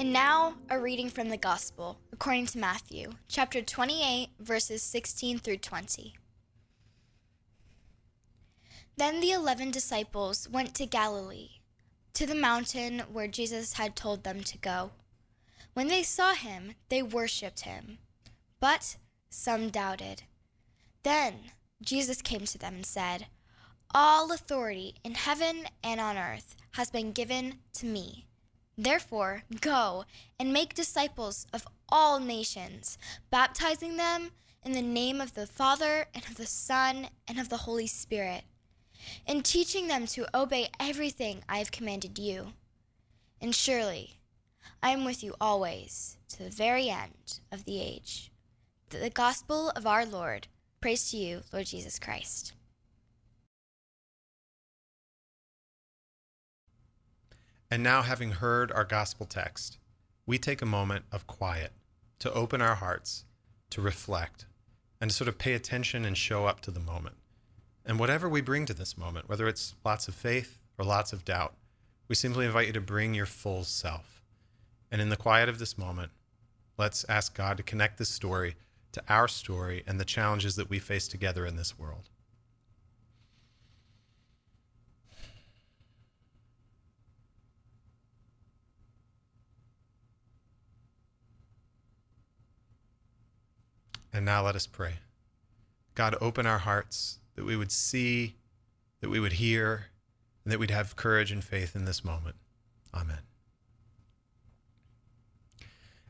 And now, a reading from the Gospel according to Matthew, chapter 28, verses 16 through 20. Then the eleven disciples went to Galilee, to the mountain where Jesus had told them to go. When they saw him, they worshipped him, but some doubted. Then Jesus came to them and said, All authority in heaven and on earth has been given to me. Therefore, go and make disciples of all nations, baptizing them in the name of the Father and of the Son and of the Holy Spirit, and teaching them to obey everything I have commanded you. And surely I am with you always to the very end of the age. The gospel of our Lord. Praise to you, Lord Jesus Christ. And now, having heard our gospel text, we take a moment of quiet to open our hearts, to reflect, and to sort of pay attention and show up to the moment. And whatever we bring to this moment, whether it's lots of faith or lots of doubt, we simply invite you to bring your full self. And in the quiet of this moment, let's ask God to connect this story to our story and the challenges that we face together in this world. And now let us pray. God, open our hearts that we would see, that we would hear, and that we'd have courage and faith in this moment. Amen.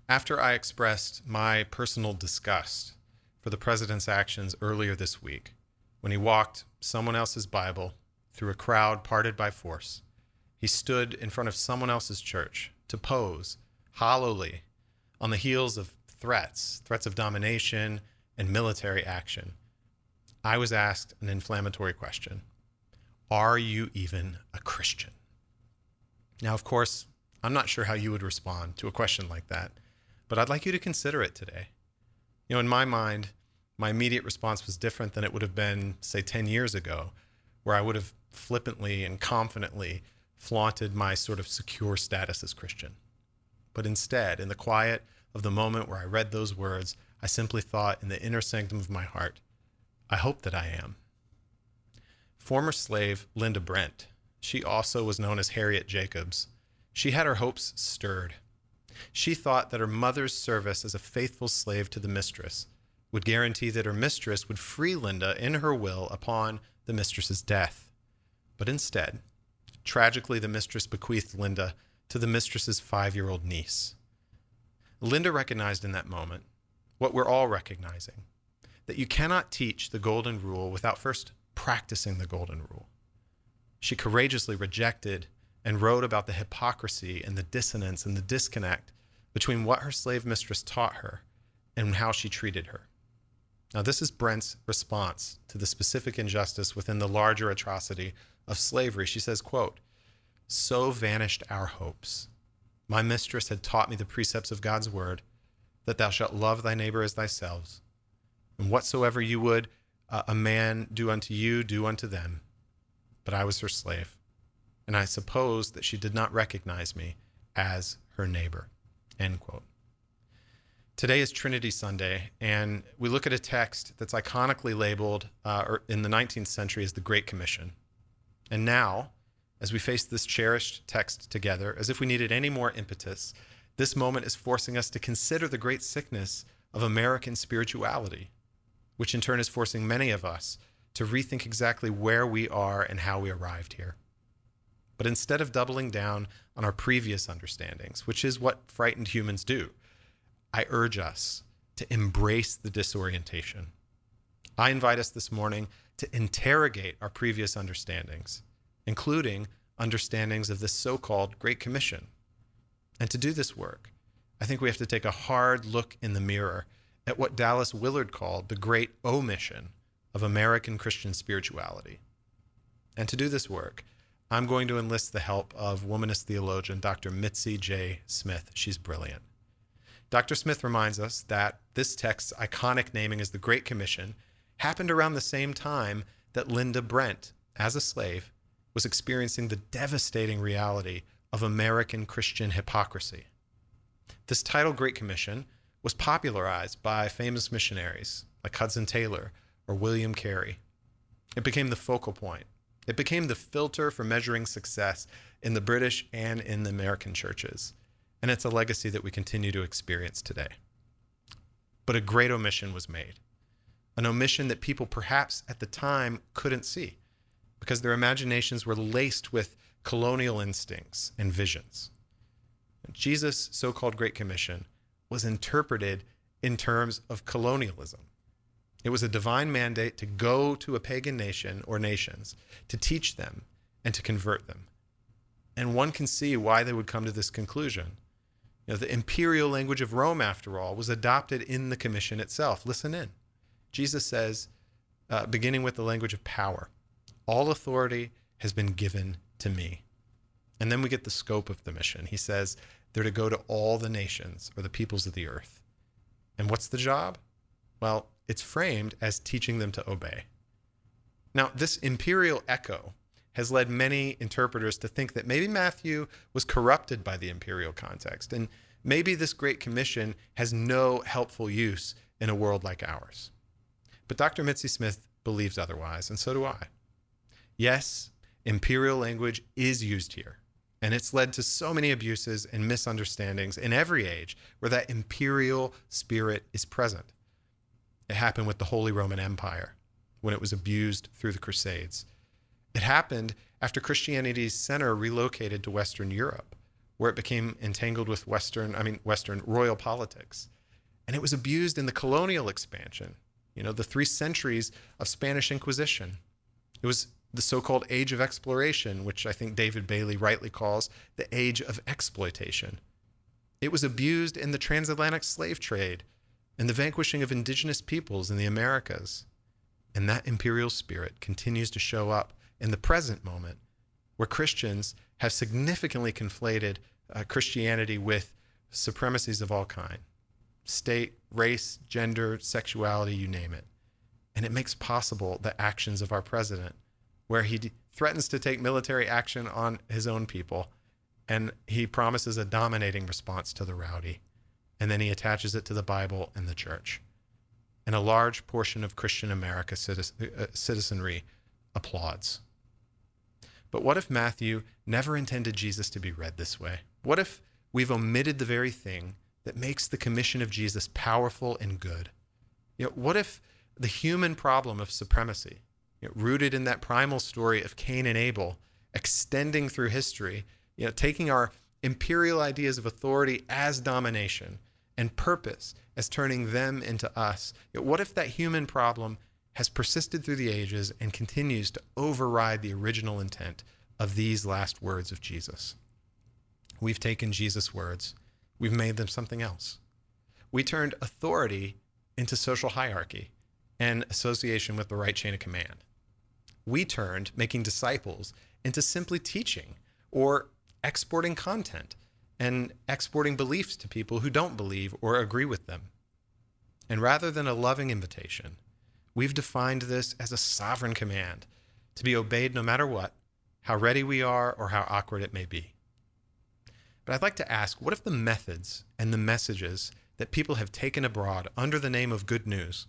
After I expressed my personal disgust for the president's actions earlier this week, when he walked someone else's Bible through a crowd parted by force, he stood in front of someone else's church to pose hollowly on the heels of threats, threats of domination and military action, I was asked an inflammatory question Are you even a Christian? Now, of course, I'm not sure how you would respond to a question like that, but I'd like you to consider it today. You know, in my mind, my immediate response was different than it would have been, say, 10 years ago, where I would have flippantly and confidently flaunted my sort of secure status as Christian. But instead, in the quiet of the moment where I read those words, I simply thought in the inner sanctum of my heart, I hope that I am. Former slave Linda Brent, she also was known as Harriet Jacobs, she had her hopes stirred. She thought that her mother's service as a faithful slave to the mistress would guarantee that her mistress would free Linda in her will upon the mistress's death. But instead, tragically, the mistress bequeathed Linda to the mistress's five year old niece. Linda recognized in that moment what we're all recognizing that you cannot teach the golden rule without first practicing the golden rule. She courageously rejected and wrote about the hypocrisy and the dissonance and the disconnect between what her slave mistress taught her and how she treated her. Now, this is Brent's response to the specific injustice within the larger atrocity of slavery. She says, quote, So vanished our hopes. My mistress had taught me the precepts of God's word, that thou shalt love thy neighbor as thyself. And whatsoever you would uh, a man do unto you, do unto them. But I was her slave, and I suppose that she did not recognize me as her neighbor. End quote. Today is Trinity Sunday, and we look at a text that's iconically labeled uh, in the 19th century as the Great Commission. And now, as we face this cherished text together, as if we needed any more impetus, this moment is forcing us to consider the great sickness of American spirituality, which in turn is forcing many of us to rethink exactly where we are and how we arrived here. But instead of doubling down on our previous understandings, which is what frightened humans do, I urge us to embrace the disorientation. I invite us this morning to interrogate our previous understandings, including understandings of this so called Great Commission And to do this work, I think we have to take a hard look in the mirror at what Dallas Willard called the great omission of American Christian spirituality. And to do this work, I'm going to enlist the help of womanist theologian Dr. Mitzi J. Smith. She's brilliant. Dr. Smith reminds us that this text's iconic naming as the Great Commission happened around the same time that Linda Brent, as a slave, was experiencing the devastating reality of American Christian hypocrisy. This title, Great Commission, was popularized by famous missionaries like Hudson Taylor or William Carey. It became the focal point. It became the filter for measuring success in the British and in the American churches. And it's a legacy that we continue to experience today. But a great omission was made, an omission that people perhaps at the time couldn't see because their imaginations were laced with colonial instincts and visions. Jesus' so called Great Commission was interpreted in terms of colonialism. It was a divine mandate to go to a pagan nation or nations, to teach them and to convert them. And one can see why they would come to this conclusion. You know, the imperial language of Rome, after all, was adopted in the commission itself. Listen in. Jesus says, uh, beginning with the language of power, all authority has been given to me. And then we get the scope of the mission. He says they're to go to all the nations or the peoples of the earth. And what's the job? Well, it's framed as teaching them to obey. Now, this imperial echo has led many interpreters to think that maybe Matthew was corrupted by the imperial context, and maybe this Great Commission has no helpful use in a world like ours. But Dr. Mitzi Smith believes otherwise, and so do I. Yes, imperial language is used here, and it's led to so many abuses and misunderstandings in every age where that imperial spirit is present. It happened with the Holy Roman Empire when it was abused through the Crusades. It happened after Christianity's center relocated to Western Europe, where it became entangled with Western, I mean, Western royal politics. And it was abused in the colonial expansion, you know, the three centuries of Spanish Inquisition. It was the so called age of exploration, which I think David Bailey rightly calls the age of exploitation. It was abused in the transatlantic slave trade and the vanquishing of indigenous peoples in the Americas. And that imperial spirit continues to show up in the present moment, where Christians have significantly conflated uh, Christianity with supremacies of all kind state, race, gender, sexuality, you name it. And it makes possible the actions of our president, where he threatens to take military action on his own people, and he promises a dominating response to the rowdy. And then he attaches it to the Bible and the church. And a large portion of Christian America uh, citizenry applauds. But what if Matthew never intended Jesus to be read this way? What if we've omitted the very thing that makes the commission of Jesus powerful and good? You know, what if the human problem of supremacy, you know, rooted in that primal story of Cain and Abel, extending through history, you know, taking our imperial ideas of authority as domination and purpose as turning them into us. You know, what if that human problem has persisted through the ages and continues to override the original intent of these last words of Jesus. We've taken Jesus' words, we've made them something else. We turned authority into social hierarchy and association with the right chain of command. We turned making disciples into simply teaching or exporting content and exporting beliefs to people who don't believe or agree with them. And rather than a loving invitation, We've defined this as a sovereign command to be obeyed no matter what, how ready we are, or how awkward it may be. But I'd like to ask what if the methods and the messages that people have taken abroad under the name of good news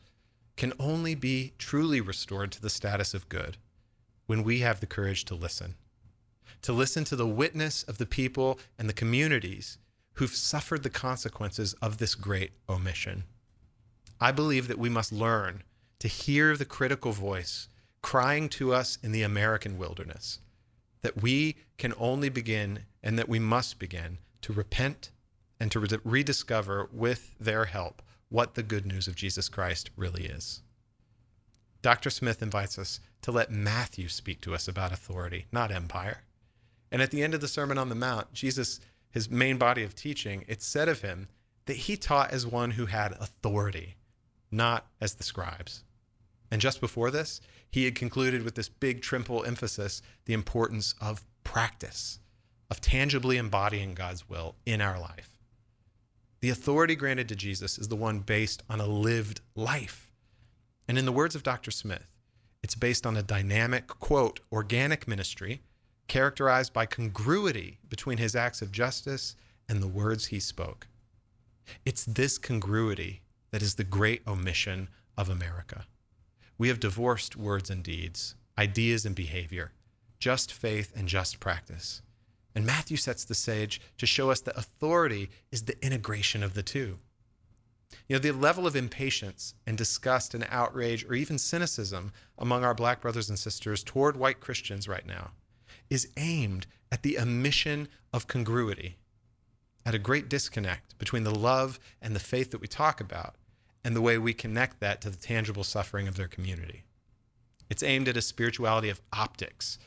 can only be truly restored to the status of good when we have the courage to listen? To listen to the witness of the people and the communities who've suffered the consequences of this great omission. I believe that we must learn to hear the critical voice crying to us in the American wilderness that we can only begin and that we must begin to repent and to rediscover with their help what the good news of Jesus Christ really is. Dr. Smith invites us to let Matthew speak to us about authority, not empire. And at the end of the Sermon on the Mount, Jesus his main body of teaching, it said of him that he taught as one who had authority, not as the scribes. And just before this, he had concluded with this big triple emphasis the importance of practice, of tangibly embodying God's will in our life. The authority granted to Jesus is the one based on a lived life. And in the words of Dr. Smith, it's based on a dynamic, quote, organic ministry characterized by congruity between his acts of justice and the words he spoke. It's this congruity that is the great omission of America. We have divorced words and deeds, ideas and behavior, just faith and just practice. And Matthew sets the stage to show us that authority is the integration of the two. You know, the level of impatience and disgust and outrage or even cynicism among our black brothers and sisters toward white Christians right now is aimed at the omission of congruity, at a great disconnect between the love and the faith that we talk about and the way we connect that to the tangible suffering of their community. It's aimed at a spirituality of optics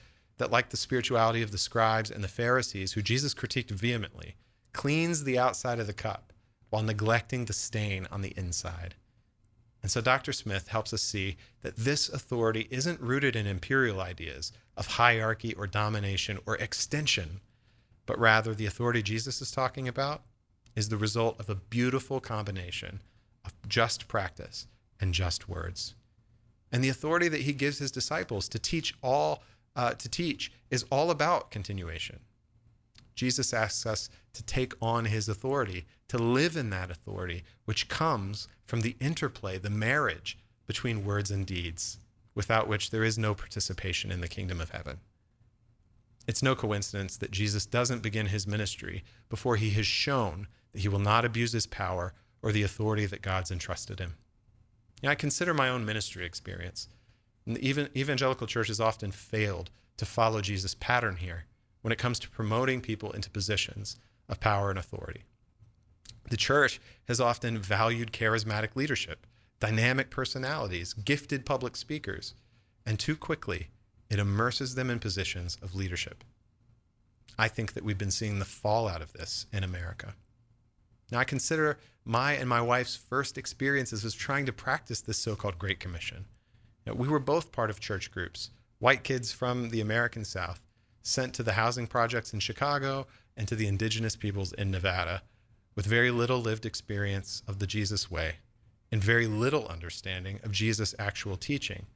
that, like the spirituality of the scribes and the Pharisees, who Jesus critiqued vehemently, cleans the outside of the cup while neglecting the stain on the inside. And so Dr. Smith helps us see that this authority isn't rooted in imperial ideas of hierarchy or domination or extension, but rather the authority Jesus is talking about is the result of a beautiful combination of just practice and just words. And the authority that he gives his disciples to teach all uh, to teach is all about continuation. Jesus asks us to take on his authority, to live in that authority, which comes from the interplay, the marriage between words and deeds, without which there is no participation in the kingdom of heaven. It's no coincidence that Jesus doesn't begin his ministry before he has shown that he will not abuse his power or the authority that God's entrusted him. You know, I consider my own ministry experience. Even evangelical churches often failed to follow Jesus' pattern here when it comes to promoting people into positions of power and authority. The church has often valued charismatic leadership, dynamic personalities, gifted public speakers, and too quickly it immerses them in positions of leadership. I think that we've been seeing the fallout of this in America. Now, I consider my and my wife's first experiences as trying to practice this so called Great Commission. You know, we were both part of church groups, white kids from the American South, sent to the housing projects in Chicago and to the indigenous peoples in Nevada with very little lived experience of the Jesus way and very little understanding of Jesus' actual teaching.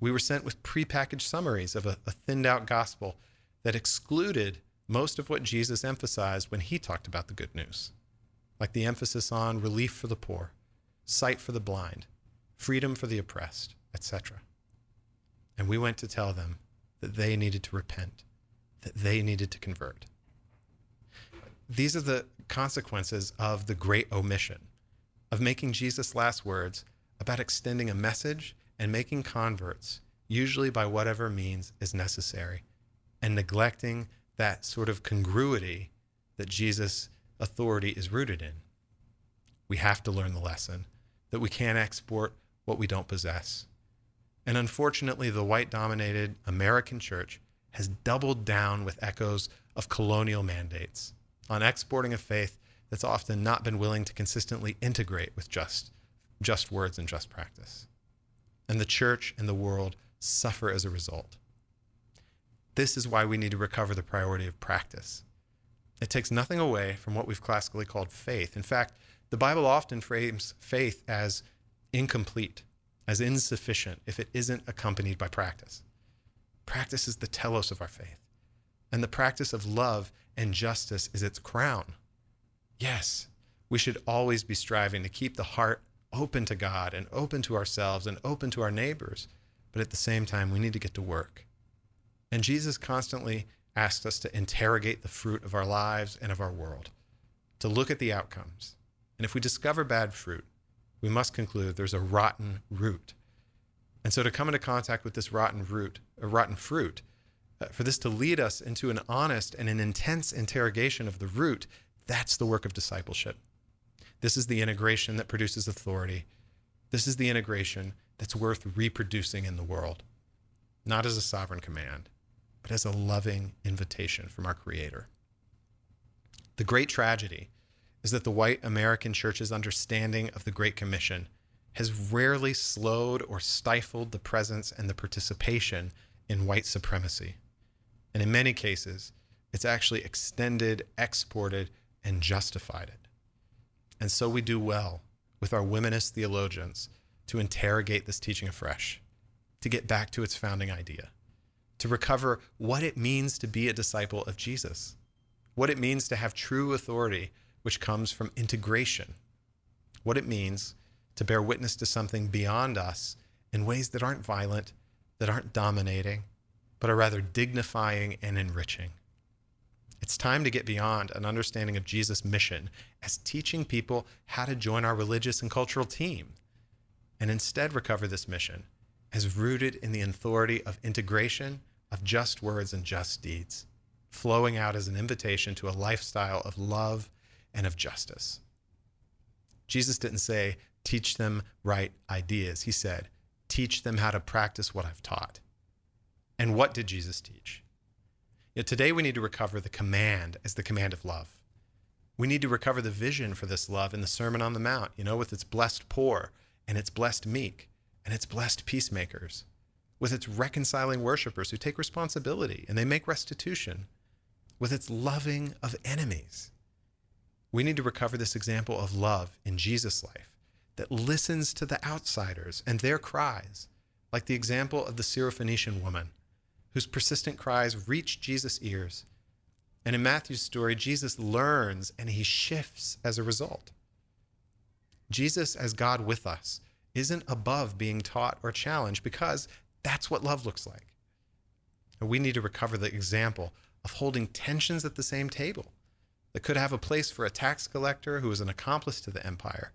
We were sent with prepackaged summaries of a, a thinned out gospel that excluded most of what Jesus emphasized when he talked about the good news, like the emphasis on relief for the poor, sight for the blind, freedom for the oppressed, etc. And we went to tell them that they needed to repent, that they needed to convert. These are the consequences of the great omission, of making Jesus' last words about extending a message and making converts, usually by whatever means is necessary, and neglecting that sort of congruity that Jesus' authority is rooted in. We have to learn the lesson that we can't export what we don't possess. And unfortunately, the white dominated American church has doubled down with echoes of colonial mandates on exporting a faith that's often not been willing to consistently integrate with just, just words and just practice. And the church and the world suffer as a result. This is why we need to recover the priority of practice. It takes nothing away from what we've classically called faith. In fact, the Bible often frames faith as incomplete as insufficient if it isn't accompanied by practice. Practice is the telos of our faith, and the practice of love and justice is its crown. Yes, we should always be striving to keep the heart open to God and open to ourselves and open to our neighbors, but at the same time, we need to get to work. And Jesus constantly asks us to interrogate the fruit of our lives and of our world, to look at the outcomes. And if we discover bad fruit, we must conclude there's a rotten root. And so to come into contact with this rotten root, a rotten fruit, uh, for this to lead us into an honest and an intense interrogation of the root, that's the work of discipleship. This is the integration that produces authority. This is the integration that's worth reproducing in the world, not as a sovereign command, but as a loving invitation from our Creator. The great tragedy is that the white American church's understanding of the Great Commission has rarely slowed or stifled the presence and the participation in white supremacy. And in many cases, it's actually extended, exported, and justified it. And so we do well with our womanist theologians to interrogate this teaching afresh, to get back to its founding idea, to recover what it means to be a disciple of Jesus, what it means to have true authority, which comes from integration, what it means to bear witness to something beyond us in ways that aren't violent, that aren't dominating, but are rather dignifying and enriching. It's time to get beyond an understanding of Jesus' mission as teaching people how to join our religious and cultural team, and instead recover this mission as rooted in the authority of integration of just words and just deeds, flowing out as an invitation to a lifestyle of love and of justice. Jesus didn't say, teach them right ideas. He said, teach them how to practice what I've taught. And what did Jesus teach? Yet today we need to recover the command as the command of love. We need to recover the vision for this love in the Sermon on the Mount, you know, with its blessed poor and its blessed meek and its blessed peacemakers, with its reconciling worshipers who take responsibility and they make restitution, with its loving of enemies. We need to recover this example of love in Jesus' life that listens to the outsiders and their cries, like the example of the Syrophoenician woman, whose persistent cries reach Jesus' ears. And in Matthew's story, Jesus learns and he shifts as a result. Jesus, as God with us, isn't above being taught or challenged because that's what love looks like. And we need to recover the example of holding tensions at the same table that could have a place for a tax collector who was an accomplice to the empire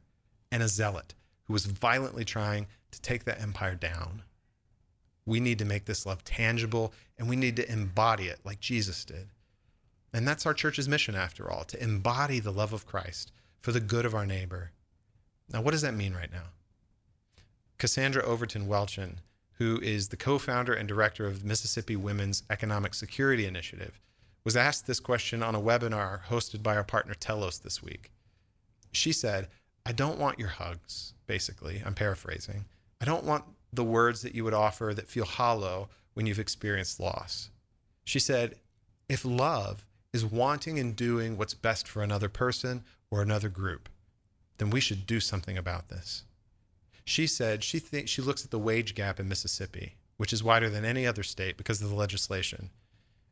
and a zealot who was violently trying to take that empire down. We need to make this love tangible and we need to embody it like Jesus did. And that's our church's mission, after all, to embody the love of Christ for the good of our neighbor. Now, what does that mean right now? Cassandra Overton Welchlin, who is the co founder and director of Mississippi Women's Economic Security Initiative, was asked this question on a webinar hosted by our partner Telos this week. She said, I don't want your hugs, basically. I'm paraphrasing. I don't want the words that you would offer that feel hollow when you've experienced loss. She said, if love is wanting and doing what's best for another person or another group, then we should do something about this. She said she thinks she looks at the wage gap in Mississippi, which is wider than any other state because of the legislation.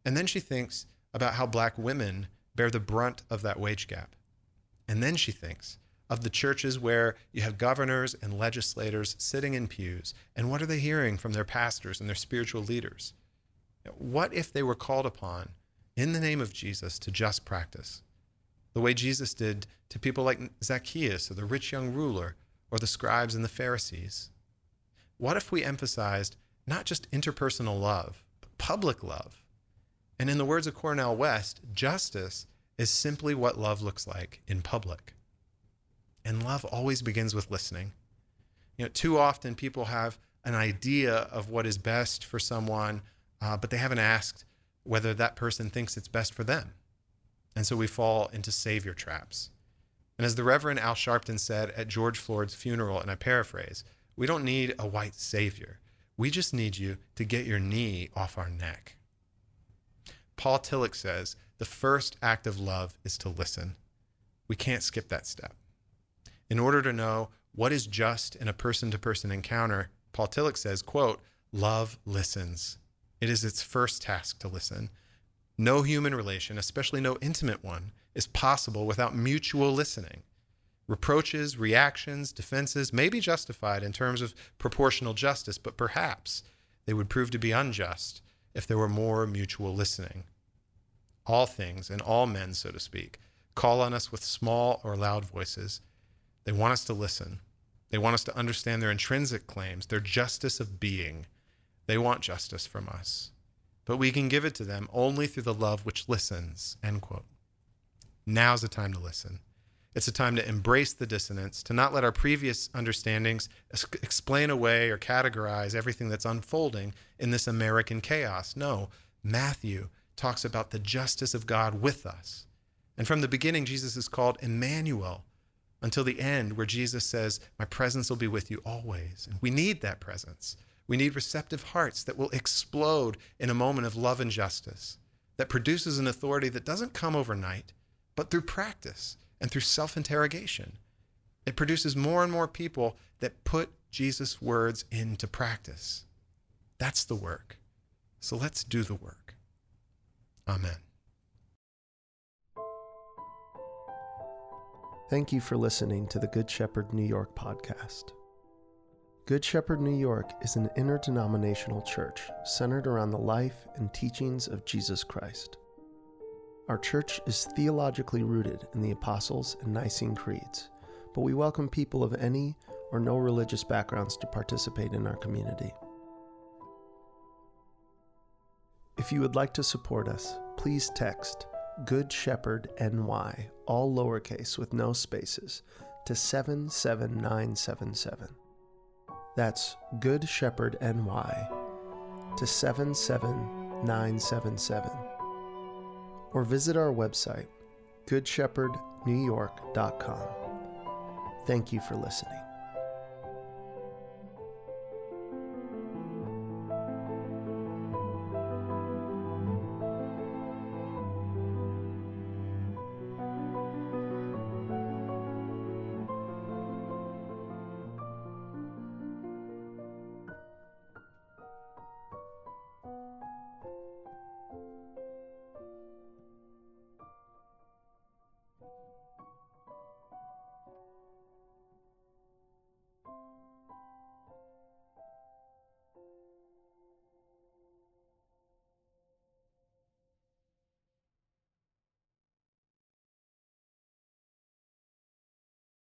And then she thinks about how black women bear the brunt of that wage gap. And then she thinks of the churches where you have governors and legislators sitting in pews. And what are they hearing from their pastors and their spiritual leaders? What if they were called upon in the name of Jesus to just practice? The way Jesus did to people like Zacchaeus or the rich young ruler or the scribes and the Pharisees? What if we emphasized not just interpersonal love, but public love? And in the words of Cornel West, justice is simply what love looks like in public. And love always begins with listening. You know, too often people have an idea of what is best for someone, uh, but they haven't asked whether that person thinks it's best for them. And so we fall into savior traps. And as the Reverend Al Sharpton said at George Floyd's funeral, and I paraphrase, we don't need a white savior. We just need you to get your knee off our neck. Paul Tillich says the first act of love is to listen. We can't skip that step. In order to know what is just in a person-to-person encounter, Paul Tillich says, quote, love listens. It is its first task to listen. No human relation, especially no intimate one, is possible without mutual listening. Reproaches, reactions, defenses may be justified in terms of proportional justice, but perhaps they would prove to be unjust if there were more mutual listening. All things and all men, so to speak, call on us with small or loud voices they want us to listen. They want us to understand their intrinsic claims, their justice of being. They want justice from us. But we can give it to them only through the love which listens. End quote. Now's the time to listen. It's a time to embrace the dissonance, to not let our previous understandings explain away or categorize everything that's unfolding in this American chaos. No, Matthew talks about the justice of God with us And from the beginning, Jesus is called Emmanuel until the end, where Jesus says, My presence will be with you always. And we need that presence. We need receptive hearts that will explode in a moment of love and justice, that produces an authority that doesn't come overnight, but through practice and through self interrogation. It produces more and more people that put Jesus' words into practice. That's the work. So let's do the work. Amen. Thank you for listening to the Good Shepherd New York podcast. Good Shepherd New York is an interdenominational church centered around the life and teachings of Jesus Christ. Our church is theologically rooted in the Apostles and Nicene Creeds, but we welcome people of any or no religious backgrounds to participate in our community. If you would like to support us, please text Good Shepherd NY, all lowercase with no spaces, to 77977. That's Good Shepherd NY to 77977. Or visit our website, goodshepherdnewyork.com. Thank you for listening.